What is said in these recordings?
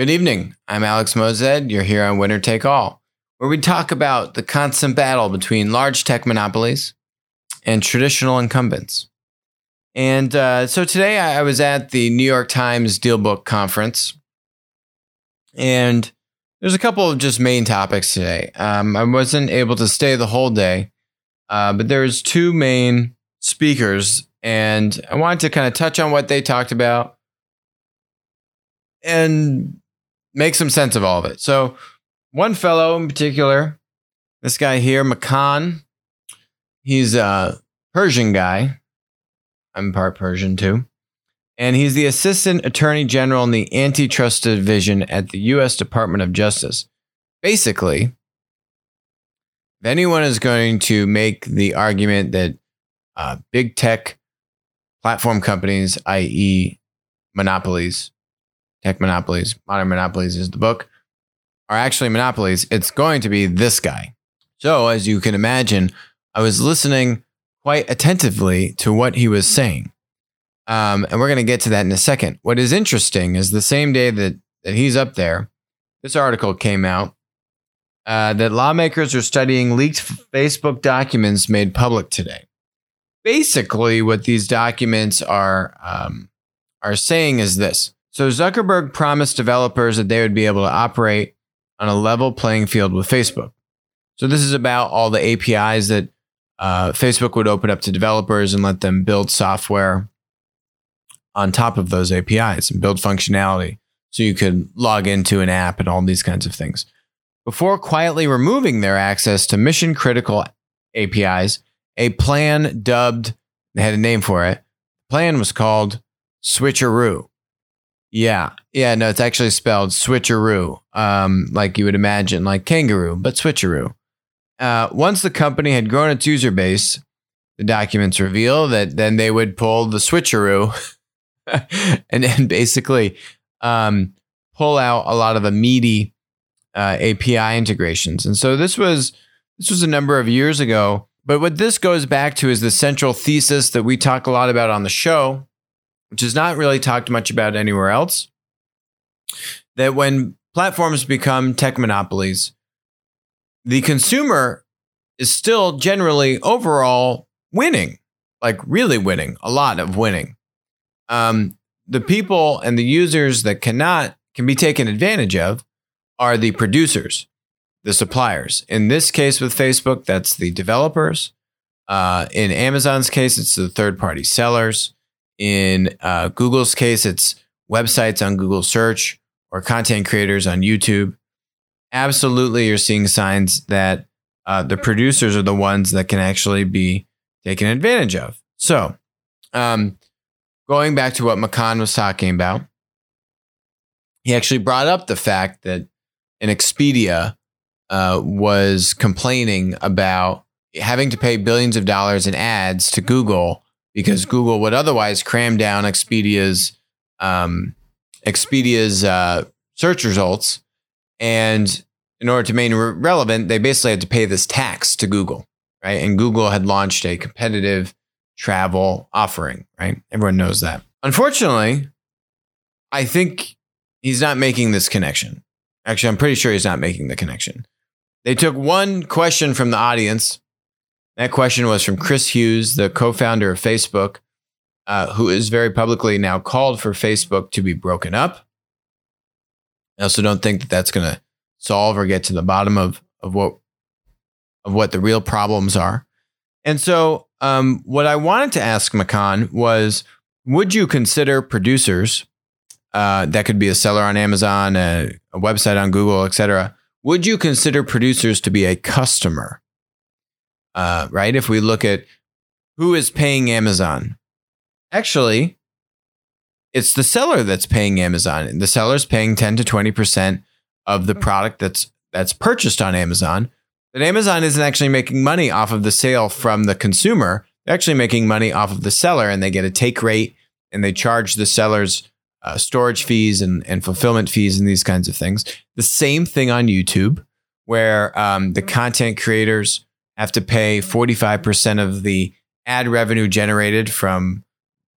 Good evening. I'm Alex Moazed. You're here on Winner Take All, where we talk about the constant battle between large tech monopolies and traditional incumbents. And uh, so today I was at the New York Times Dealbook Conference, and there's a couple of just main topics today. Um, I wasn't able to stay the whole day, uh, but there's two main speakers, and I wanted to kind of touch on what they talked about and make some sense of all of it. So, one fellow in particular, this guy here, Makan, he's a Persian guy. I'm part Persian too. And he's the Assistant Attorney General in the Antitrust Division at the U.S. Department of Justice. Basically, if anyone is going to make the argument that uh, big tech platform companies, i.e., monopolies, tech monopolies, modern monopolies is the book, are actually monopolies, it's going to be this guy. So, as you can imagine, I was listening quite attentively to what he was saying. Um, and we're going to get to that in a second. What is interesting is the same day that, that he's up there, this article came out uh, that lawmakers are studying leaked Facebook documents made public today. Basically, what these documents are um, are saying is this so Zuckerberg promised developers that they would be able to operate on a level playing field with Facebook. So this is about all the APIs that uh, Facebook would open up to developers and let them build software on top of those APIs and build functionality so you could log into an app and all these kinds of things. Before quietly removing their access to mission critical APIs, a plan dubbed, they had a name for it. Plan was called Switcheroo. Yeah. Yeah. No, it's actually spelled switcheroo, um, like you would imagine, like kangaroo, but switcheroo. Uh, once the company had grown its user base, the documents reveal that then they would pull the switcheroo and then basically um, pull out a lot of the meaty uh, API integrations. And so this was this was a number of years ago. But what this goes back to is the central thesis that we talk a lot about on the show, which is not really talked much about anywhere else. That when platforms become tech monopolies, the consumer is still generally overall winning, like really winning, a lot of winning. Um, the people and the users that cannot can be taken advantage of are the producers, the suppliers. In this case with Facebook, that's the developers. Uh, in Amazon's case, it's the third party sellers. In uh, Google's case, it's websites on Google search or content creators on YouTube. Absolutely, you're seeing signs that uh, the producers are the ones that can actually be taken advantage of. So, um, going back to what Makan was talking about, he actually brought up the fact that an Expedia uh, was complaining about having to pay billions of dollars in ads to Google because Google would otherwise cram down Expedia's um, Expedia's uh, search results, and in order to remain re- relevant, they basically had to pay this tax to Google, right? And Google had launched a competitive travel offering, right? Everyone knows that. Unfortunately, I think he's not making this connection. Actually, I'm pretty sure he's not making the connection. They took one question from the audience that question was from Chris Hughes, the co founder of Facebook, uh, who is very publicly now called for Facebook to be broken up. I also don't think that that's going to solve or get to the bottom of, of what of what the real problems are. And so, um, what I wanted to ask Makan was, would you consider producers uh, that could be a seller on Amazon, a, a website on Google, etc. Would you consider producers to be a customer? Uh, right? If we look at who is paying Amazon, actually, it's the seller that's paying Amazon. The seller's paying 10 to 20% of the product that's that's purchased on Amazon. But Amazon isn't actually making money off of the sale from the consumer. They're actually making money off of the seller and they get a take rate and they charge the sellers uh, storage fees and, and fulfillment fees and these kinds of things. The same thing on YouTube, where um, the content creators have to pay 45% of the ad revenue generated from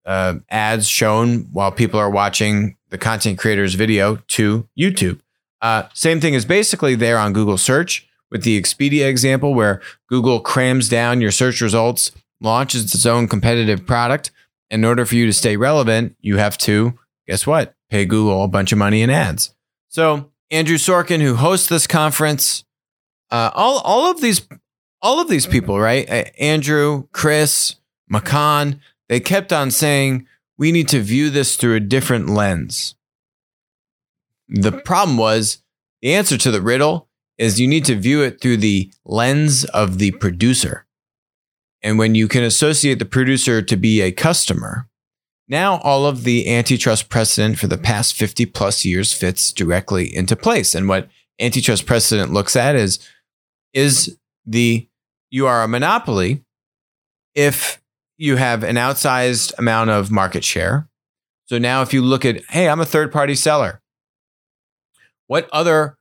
uh, ads shown while people are watching the content creator's video to YouTube. Uh, same thing is basically there on Google search with the Expedia example, where Google crams down your search results, launches its own competitive product. In order for you to stay relevant, you have to, guess what? Pay Google a bunch of money in ads. So, Andrew Sorkin, who hosts this conference, uh, all, all of these all of these people, mm-hmm. right? Andrew, Chris, Makan, they kept on saying, we need to view this through a different lens. The problem was the answer to the riddle is you need to view it through the lens of the producer. And when you can associate the producer to be a customer, now all of the antitrust precedent for the past 50 plus years fits directly into place. And what antitrust precedent looks at is is the you are a monopoly if you have an outsized amount of market share. So now if you look at, hey, I'm a third party seller. What other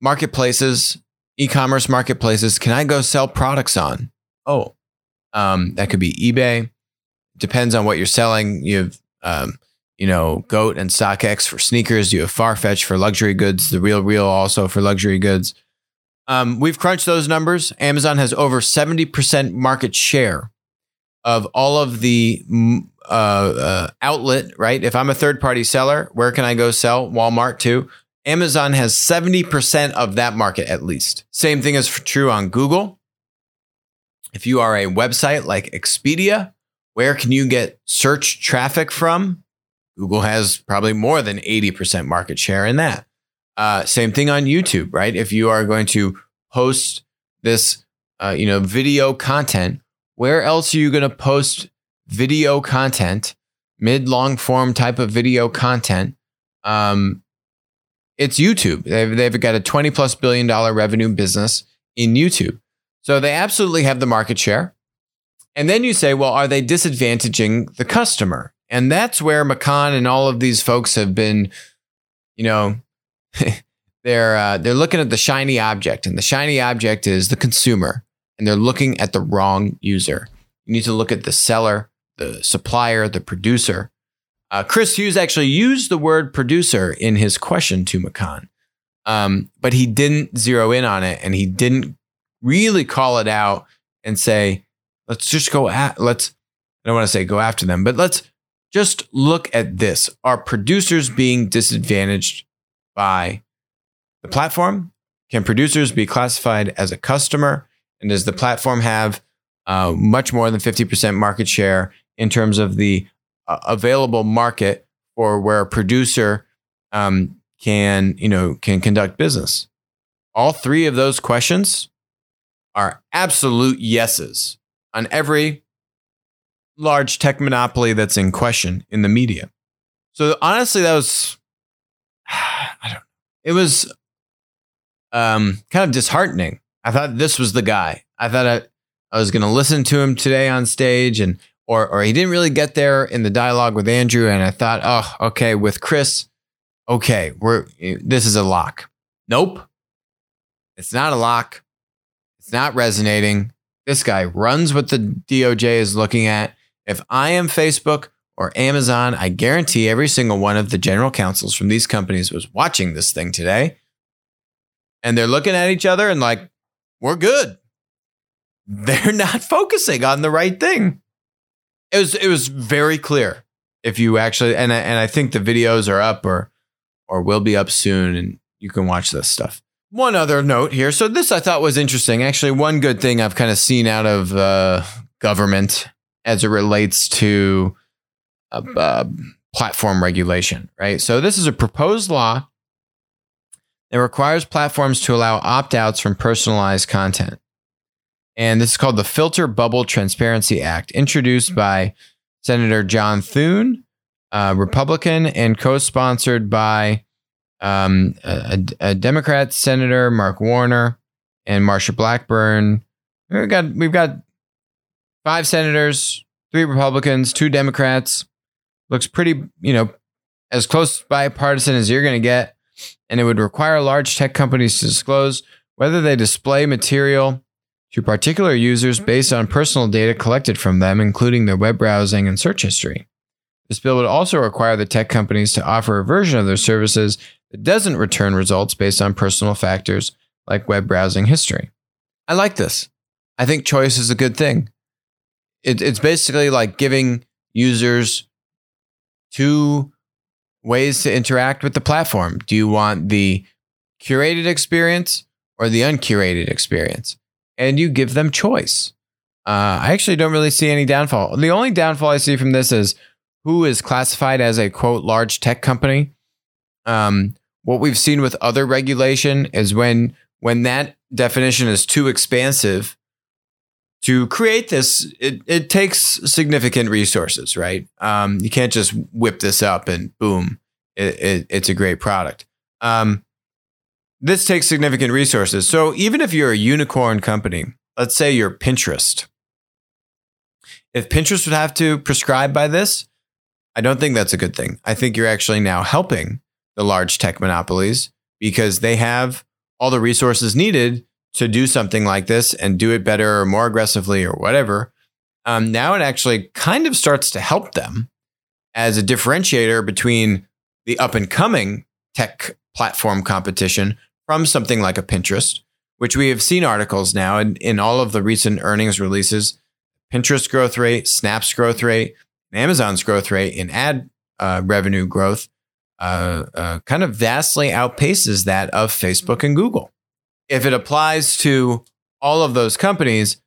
marketplaces, e-commerce marketplaces can I go sell products on? Oh, um, that could be eBay. Depends on what you're selling. You have, um, you know, Goat and StockX for sneakers. You have Farfetch for luxury goods. The Real Real also for luxury goods. Um, we've crunched those numbers. Amazon has over 70% market share of all of the uh, uh, outlet, right? If I'm a third party seller, where can I go sell? Walmart too. Amazon has 70% of that market at least. Same thing is true on Google. If you are a website like Expedia, where can you get search traffic from? Google has probably more than 80% market share in that. Uh, same thing on YouTube, right? If you are going to post this, uh, you know, video content, where else are you going to post video content, mid long form type of video content? Um, it's YouTube. They've, they've got a 20 plus billion dollar revenue business in YouTube. So they absolutely have the market share. And then you say, well, are they disadvantaging the customer? And that's where Makan and all of these folks have been, you know, they're uh, they're looking at the shiny object, and the shiny object is the consumer, and they're looking at the wrong user. You need to look at the seller, the supplier, the producer. Uh, Chris Hughes actually used the word producer in his question to Makan, um, but he didn't zero in on it, and he didn't really call it out and say, "Let's just go at let's." I don't want to say go after them, but let's just look at this. Are producers being disadvantaged by the platform? Can producers be classified as a customer? And does the platform have uh, much more than 50% market share in terms of the uh, available market for where a producer um, can, you know, can conduct business? All three of those questions are absolute yeses on every large tech monopoly that's in question in the media. So honestly, that was I don't. It was um, kind of disheartening. I thought this was the guy. I thought I, I was going to listen to him today on stage, and or or he didn't really get there in the dialogue with Andrew, and I thought, oh, okay, with Chris, okay, we're this is a lock. Nope, it's not a lock. It's not resonating. This guy runs what the DOJ is looking at. If I am Facebook or Amazon, I guarantee every single one of the general counsels from these companies was watching this thing today. And they're looking at each other and like, we're good. They're not focusing on the right thing. It was it was very clear if you actually and I, and I think the videos are up or or will be up soon and you can watch this stuff. One other note here. So this I thought was interesting. Actually, one good thing I've kind of seen out of uh, government as it relates to uh, platform regulation, right? So this is a proposed law that requires platforms to allow opt outs from personalized content. And this is called the Filter Bubble Transparency Act, introduced by Senator John Thune, uh, Republican, and co sponsored by um, a, a, Democrat Senator Mark Warner and Marsha Blackburn. We've got, we've got five senators, three Republicans, two Democrats. Looks pretty, you know, as close bipartisan as you're going to get. And it would require large tech companies to disclose whether they display material to particular users based on personal data collected from them, including their web browsing and search history. This bill would also require the tech companies to offer a version of their services that doesn't return results based on personal factors like web browsing history. I like this. I think choice is a good thing. It, it's basically like giving users two ways to interact with the platform. Do you want the curated experience or the uncurated experience? And you give them choice. Uh, I actually don't really see any downfall. The only downfall I see from this is who is classified as a quote large tech company. Um, what we've seen with other regulation is when when that definition is too expansive to create this, it, it takes significant resources, right? Um, you can't just whip this up and boom, it, it, it's a great product. Um, this takes significant resources. So even if you're a unicorn company, let's say you're Pinterest, if Pinterest would have to prescribe by this, I don't think that's a good thing. I think you're actually now helping the large tech monopolies because they have all the resources needed to do something like this and do it better or more aggressively or whatever. Um, now it actually kind of starts to help them as a differentiator between the up and coming tech platform competition from something like a Pinterest, which we have seen articles now in, in all of the recent earnings releases. Pinterest growth rate, Snap's growth rate, Amazon's growth rate in ad uh, revenue growth uh, uh, kind of vastly outpaces that of Facebook and Google. If it applies to all of those companies,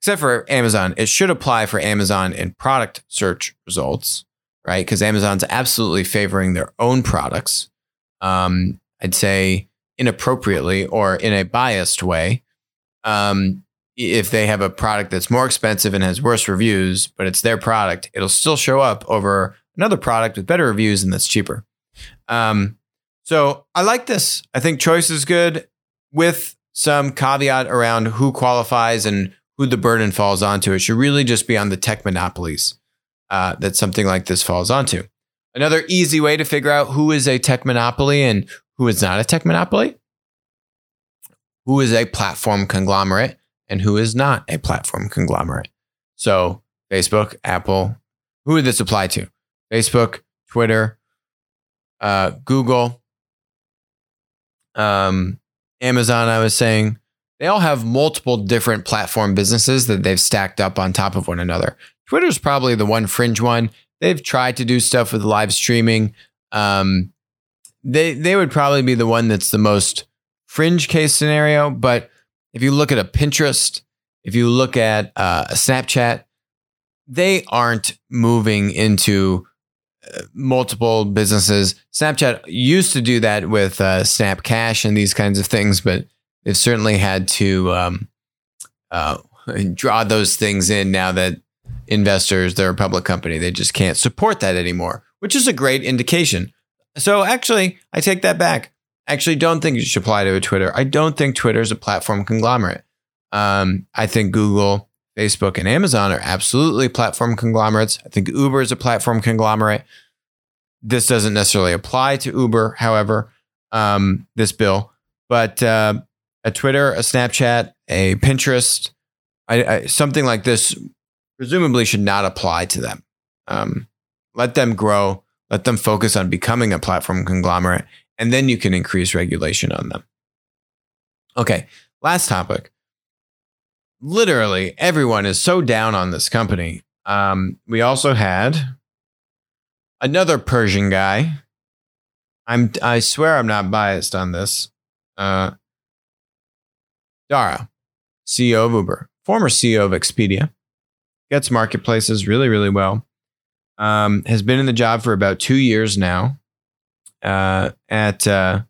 except for Amazon, it should apply for Amazon in product search results, right? Because Amazon's absolutely favoring their own products. Um, I'd say inappropriately or in a biased way. Um, if they have a product that's more expensive and has worse reviews, but it's their product, it'll still show up over another product with better reviews and that's cheaper. Um, so I like this. I think choice is good with some caveat around who qualifies and who the burden falls onto. It should really just be on the tech monopolies uh, that something like this falls onto. Another easy way to figure out who is a tech monopoly and who is not a tech monopoly, who is a platform conglomerate, and who is not a platform conglomerate. So, Facebook, Apple, who would this apply to? Facebook, Twitter, uh, Google, um, Amazon, I was saying, they all have multiple different platform businesses that they've stacked up on top of one another. Twitter's probably the one fringe one. They've tried to do stuff with live streaming. Um, they they would probably be the one that's the most fringe case scenario. But if you look at a Pinterest, if you look at uh, a Snapchat, they aren't moving into multiple businesses. Snapchat used to do that with uh, Snap Cash and these kinds of things, but they've certainly had to um, uh, draw those things in now that investors, they're a public company, they just can't support that anymore, which is a great indication. So actually, I take that back. I actually don't think it should apply to a Twitter. I don't think Twitter is a platform conglomerate. Um, I think Google, Facebook, and Amazon are absolutely platform conglomerates. I think Uber is a platform conglomerate. This doesn't necessarily apply to Uber, however, um, this bill, but uh, a Twitter, a Snapchat, a Pinterest, I, I, something like this presumably should not apply to them. Um, let them grow let them focus on becoming a platform conglomerate, and then you can increase regulation on them. Okay, last topic. Literally, everyone is so down on this company. Um, we also had another Persian guy. I'm I swear I'm not biased on this. Uh, Dara, CEO of Uber, former CEO of Expedia, gets marketplaces really, really well um, has been in the job for about two years now uh, at uh,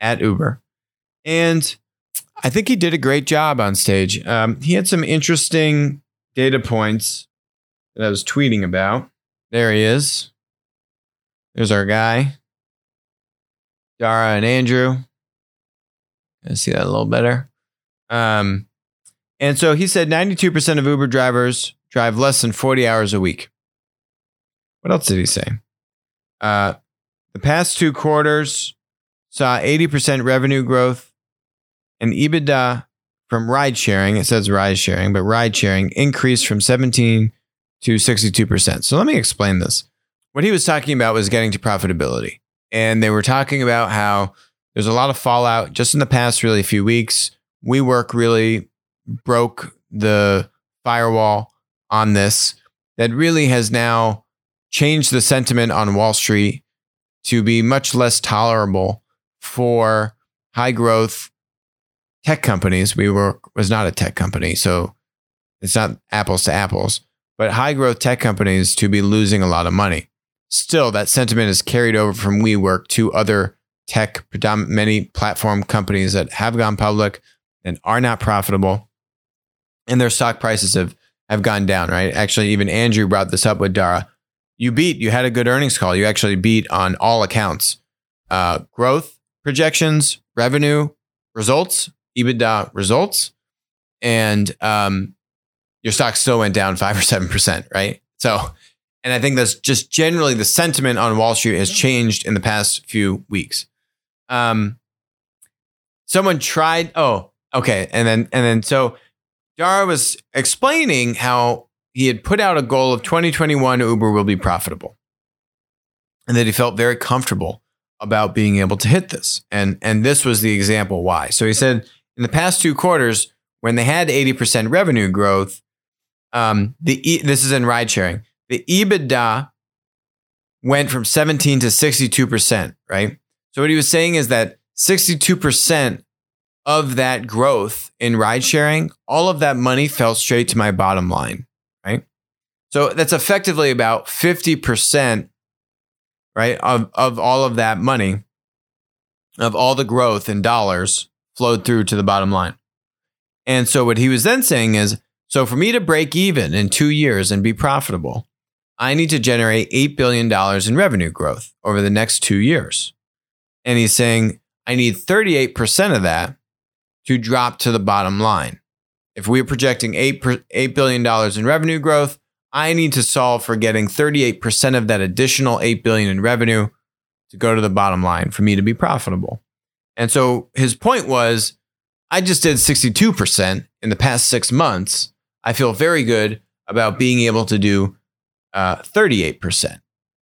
at Uber, and I think he did a great job on stage. Um, he had some interesting data points that I was tweeting about. There he is. There's our guy, Dara and Andrew. I see that a little better. Um, and so he said 92% of Uber drivers drive less than 40 hours a week. What else did he say? Uh, the past two quarters saw 80% revenue growth and EBITDA from ride sharing. It says ride sharing, but ride sharing increased from 17 to 62%. So let me explain this. what he was talking about was getting to profitability. And they were talking about how there's a lot of fallout just in the past really a few weeks. WeWork really broke the firewall on this that really has now changed the sentiment on Wall Street to be much less tolerable for high growth tech companies. We WeWork was not a tech company, so it's not apples to apples, but high growth tech companies to be losing a lot of money. Still, that sentiment is carried over from WeWork to other tech, many platform companies that have gone public and are not profitable, and their stock prices have have gone down. Right? Actually, even Andrew brought this up with Dara. You beat. You had a good earnings call. You actually beat on all accounts. Uh, growth projections, revenue results, EBITDA results, and um, your stock still went down five or seven percent. Right? So. And I think that's just generally the sentiment on Wall Street has changed in the past few weeks. Um, someone tried. Oh, okay, and then and then so Dara was explaining how he had put out a goal of 2021 Uber will be profitable, and that he felt very comfortable about being able to hit this. And and this was the example why. So he said in the past two quarters when they had 80% revenue growth, um, the this is in ride sharing. The EBITDA went from 17 to 62%, right? So what he was saying is that 62% of that growth in ride sharing, all of that money fell straight to my bottom line, right? So that's effectively about 50%, right, of, of all of that money, of all the growth in dollars flowed through to the bottom line. And so what he was then saying is, so for me to break even in two years and be profitable, I need to generate $8 billion in revenue growth over the next two years. And he's saying, I need 38% of that to drop to the bottom line. If we're projecting $8, $8 billion in revenue growth, I need to solve for getting 38% of that additional 8 billion in revenue to go to the bottom line for me to be profitable. And so his point was I just did 62% in the past 6 months. I feel very good about being able to do uh, 38%. Does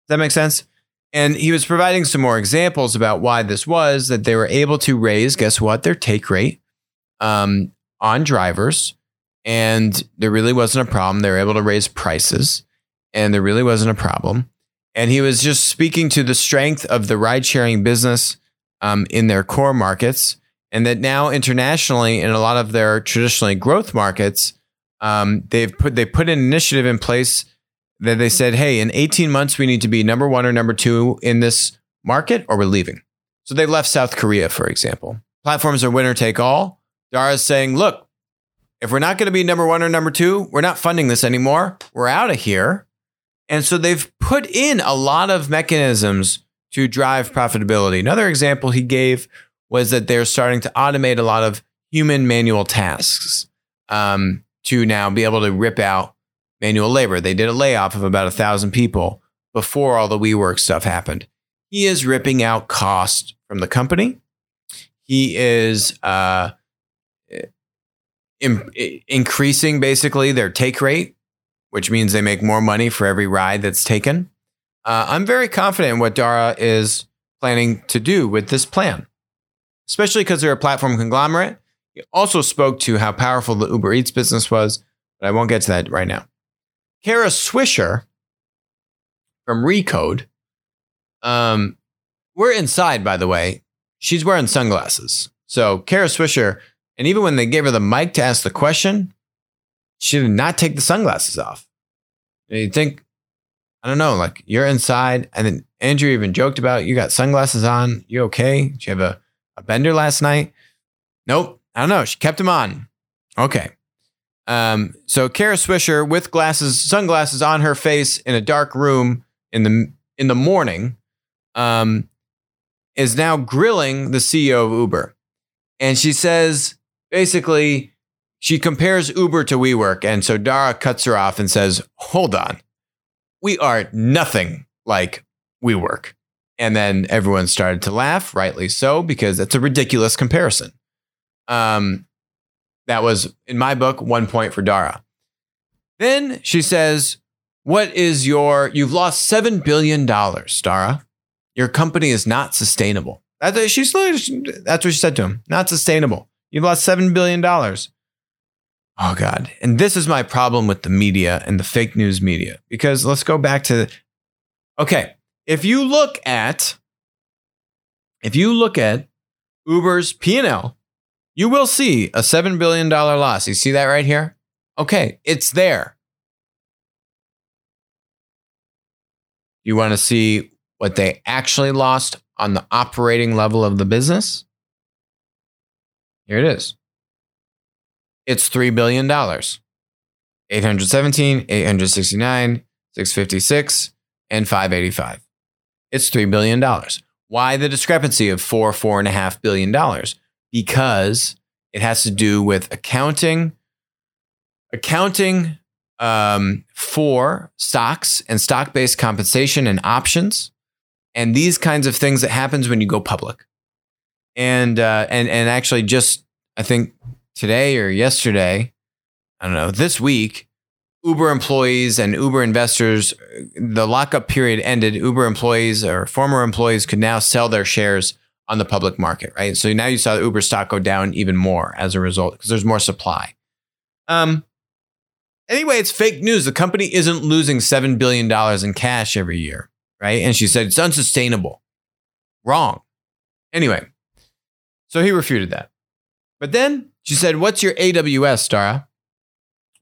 that make sense? And he was providing some more examples about why this was that they were able to raise, guess what, their take rate um, on drivers. And there really wasn't a problem. They were able to raise prices, and there really wasn't a problem. And he was just speaking to the strength of the ride sharing business um, in their core markets, and that now internationally, in a lot of their traditionally growth markets, um, they've put they put an initiative in place that they said, hey, in 18 months, we need to be number one or number two in this market or we're leaving. So they left South Korea, for example. Platforms are winner take all. Dara's saying, look, if we're not going to be number one or number two, we're not funding this anymore. We're out of here. And so they've put in a lot of mechanisms to drive profitability. Another example he gave was that they're starting to automate a lot of human manual tasks um, to now be able to rip out manual labor. They did a layoff of about a thousand people before all the WeWork stuff happened. He is ripping out cost from the company. He is uh, in, increasing basically their take rate, which means they make more money for every ride that's taken. Uh, I'm very confident in what Dara is planning to do with this plan, especially because they're a platform conglomerate. He also spoke to how powerful the Uber Eats business was, but I won't get to that right now. Kara Swisher from Recode. Um, we're inside, by the way. She's wearing sunglasses. So Kara Swisher, and even when they gave her the mic to ask the question, she did not take the sunglasses off. You think, I don't know, like you're inside, and then Andrew even joked about you got sunglasses on. You okay? Did you have a, a bender last night? Nope. I don't know. She kept them on. Okay. Um, so Kara Swisher with glasses, sunglasses on her face in a dark room in the in the morning, um, is now grilling the CEO of Uber, and she says basically she compares Uber to WeWork, and so Dara cuts her off and says, "Hold on, we are nothing like WeWork." And then everyone started to laugh, rightly so, because it's a ridiculous comparison. Um, that was, in my book, one point for Dara. Then she says, What is your, you've lost $7 billion, Dara. Your company is not sustainable. That's, that's what she said to him. Not sustainable. You've lost $7 billion. Oh, God. And this is my problem with the media and the fake news media. Because let's go back to, okay, if you look at, if you look at Uber's P&L, you will see a $7 billion loss. You see that right here? Okay, it's there. You want to see what they actually lost on the operating level of the business? Here it is. It's $3 billion. 817, 869, 656, and 585. It's $3 billion. Why the discrepancy of four, four and a half billion dollars? Because it has to do with accounting, accounting um, for stocks and stock-based compensation and options, and these kinds of things that happens when you go public. And uh, and and actually, just I think today or yesterday, I don't know, this week, Uber employees and Uber investors, the lockup period ended. Uber employees or former employees could now sell their shares on the public market, right? So now you saw the Uber stock go down even more as a result because there's more supply. Um, anyway, it's fake news. The company isn't losing $7 billion in cash every year, right? And she said it's unsustainable. Wrong. Anyway, so he refuted that. But then she said, What's your AWS, Dara?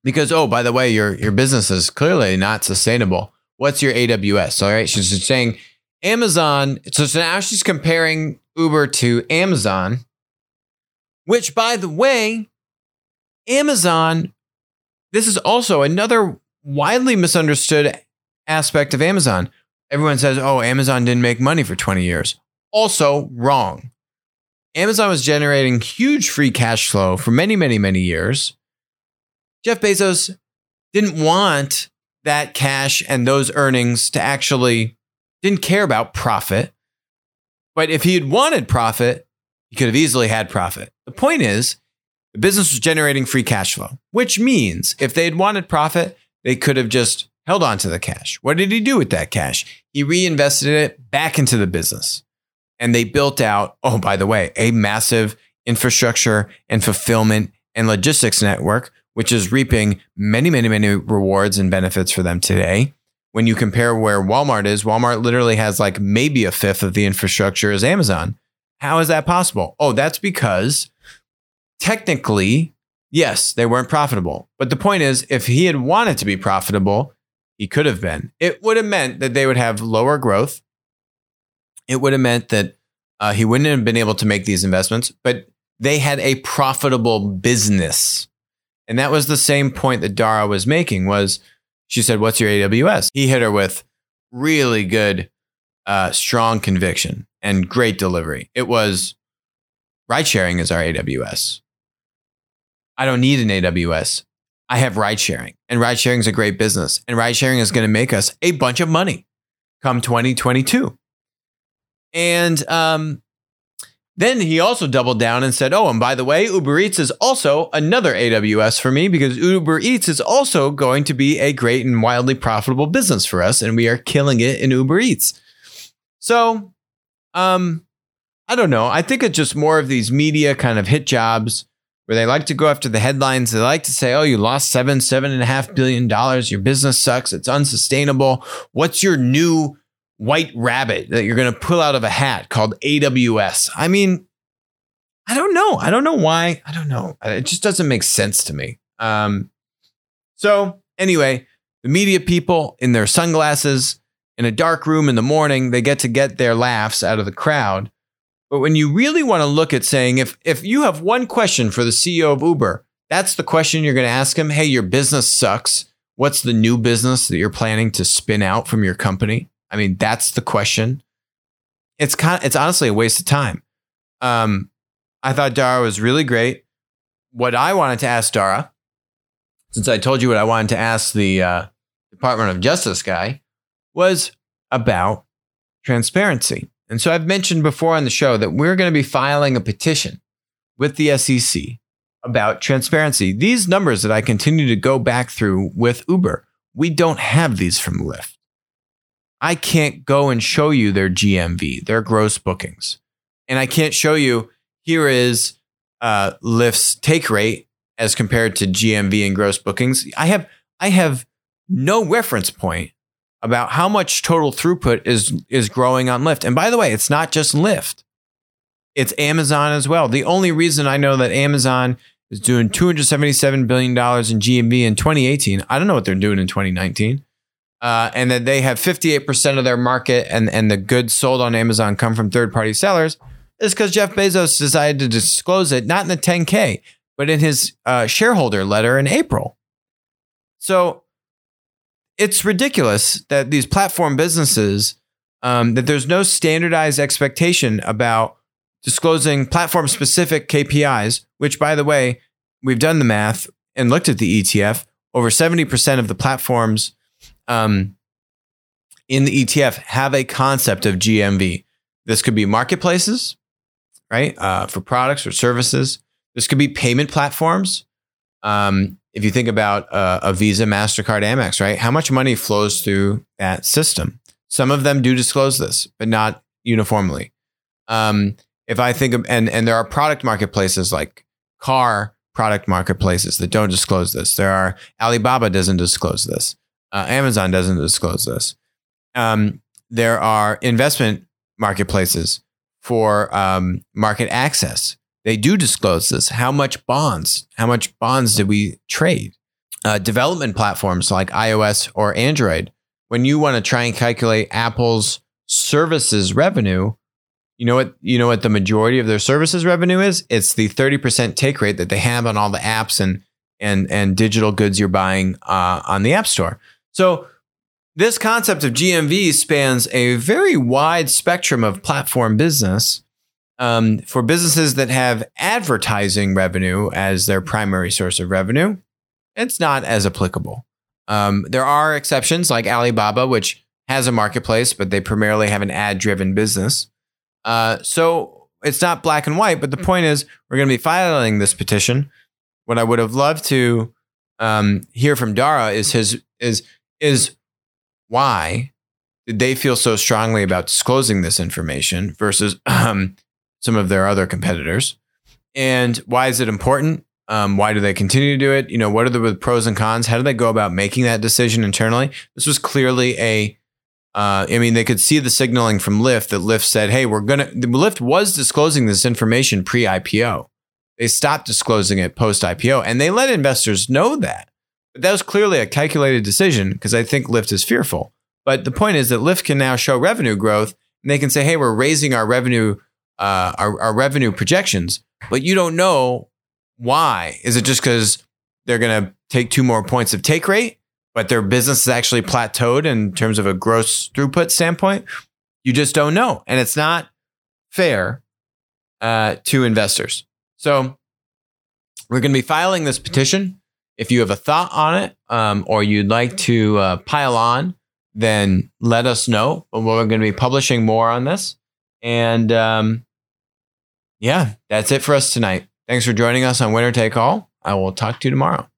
because oh by the way your your business is clearly not sustainable. What's your aws all right she's saying amazon so, so now she's comparing uber to amazon which by the way amazon this is also another widely misunderstood aspect of amazon. Everyone says oh amazon didn't make money for 20 years. Also wrong amazon was generating huge free cash flow for many many many years Jeff Bezos didn't want that cash and those earnings to actually didn't care about profit. But if he had wanted profit, he could have easily had profit. The point is, the business was generating free cash flow, which means if they had wanted profit, they could have just held on to the cash. What did he do with that cash? He reinvested it back into the business. And they built out, oh, by the way, a massive infrastructure and fulfillment and logistics network which is reaping many, many, many rewards and benefits for them today. When you compare where Walmart is, Walmart literally has like maybe a fifth of the infrastructure as Amazon. How is that possible? Oh, that's because technically, yes, they weren't profitable. But the point is, if he had wanted to be profitable, he could have been. It would have meant that they would have lower growth. It would have meant that uh, he wouldn't have been able to make these investments, but they had a profitable business. And that was the same point that Dara was making was she said, what's your AWS? He hit her with really good, uh, strong conviction and great delivery. It was ride sharing is our AWS. I don't need an AWS. I have ride sharing and ride sharing is a great business and ride sharing is going to make us a bunch of money come 2022. And um, then he also doubled down and said, Oh, and by the way, Uber Eats is also another AWS for me because Uber Eats is also going to be a great and wildly profitable business for us. And we are killing it in Uber Eats. So, um, I don't know. I think it's just more of these media kind of hit jobs where they like to go after the headlines. They like to say, oh, you lost seven, seven and a half billion dollars. Your business sucks. It's unsustainable. What's your new white rabbit that you're going to pull out of a hat called AWS. I mean, I don't know. I don't know why. I don't know. It just doesn't make sense to me. Um, so, anyway, the media people in their sunglasses in a dark room in the morning, they get to get their laughs out of the crowd. But when you really want to look at saying, if, if you have one question for the CEO of Uber, that's the question you're going to ask him. Hey, your business sucks. What's the new business that you're planning to spin out from your company? I mean, that's the question. It's kind of, it's honestly a waste of time. Um, I thought Dara was really great. What I wanted to ask Dara, since I told you what I wanted to ask the uh, Department of Justice guy, was about transparency. And so I've mentioned before on the show that we're going to be filing a petition with the SEC about transparency. These numbers that I continue to go back through with Uber We don't have these from Lyft. I can't go and show you their GMV, their gross bookings. And I can't show you here is uh, Lyft's take rate as compared to GMV and gross bookings. I have I have no reference point about how much total throughput is is growing on Lyft. And by the way, it's not just Lyft. It's Amazon as well. The only reason I know that Amazon is doing $277 billion in GMV in 2018, I don't know what they're doing in 2019. Uh, and that they have 58% of their market and, and the goods sold on Amazon come from third party sellers is because Jeff Bezos decided to disclose it, not in the 10K, but in his uh, shareholder letter in April. So it's ridiculous that these platform businesses, um, that there's no standardized expectation about disclosing platform specific KPIs, which, by the way, we've done the math and looked at the ETF. Over 70% of the platforms um, in the ETF have a concept of GMV. This could be marketplaces, right? Uh, for products or services. This could be payment platforms. Um, if you think about uh, a Visa, MasterCard, Amex, right? How much money flows through that system? Some of them do disclose this, but not uniformly. Um, if I think of, and, and there are product marketplaces like car product marketplaces that don't disclose this. There are Alibaba doesn't disclose this. Uh, Amazon doesn't disclose this. Um, there are investment marketplaces for um, market access. They do disclose this. How much bonds? How much bonds did we trade? Uh, development platforms like iOS or Android. When you want to try and calculate Apple's services revenue, you know what? You know what the majority of their services revenue is? It's the thirty percent take rate that they have on all the apps and and and digital goods you're buying uh, on the App Store. So this concept of GMV spans a very wide spectrum of platform business. Um, for businesses that have advertising revenue as their primary source of revenue, it's not as applicable. Um, there are exceptions like Alibaba, which has a marketplace, but they primarily have an ad driven business. Uh, so it's not black and white, but the point is we're going to be filing this petition. What I would have loved to um, hear from Dara is his is is why did they feel so strongly about disclosing this information versus um, some of their other competitors? And why is it important? Um, why do they continue to do it? You know, what are the pros and cons? How do they go about making that decision internally? This was clearly a, uh, I mean, they could see the signaling from Lyft that Lyft said, hey, we're to, Lyft was disclosing this information pre IPO. They stopped disclosing it post IPO and they let investors know that. That was clearly a calculated decision because I think Lyft is fearful. But the point is that Lyft can now show revenue growth and they can say, hey, we're raising our revenue, uh, our, our revenue projections, but you don't know why. Is it just because they're going to take two more points of take rate, but their business is actually plateaued in terms of a gross throughput standpoint? You just don't know. And it's not fair uh, to investors. So we're going to be filing this petition. If you have a thought on it um, or you'd like to uh, pile on, then let us know. We're going to be publishing more on this. And um, yeah, that's it for us tonight. Thanks for joining us on Winner Take All. I will talk to you tomorrow.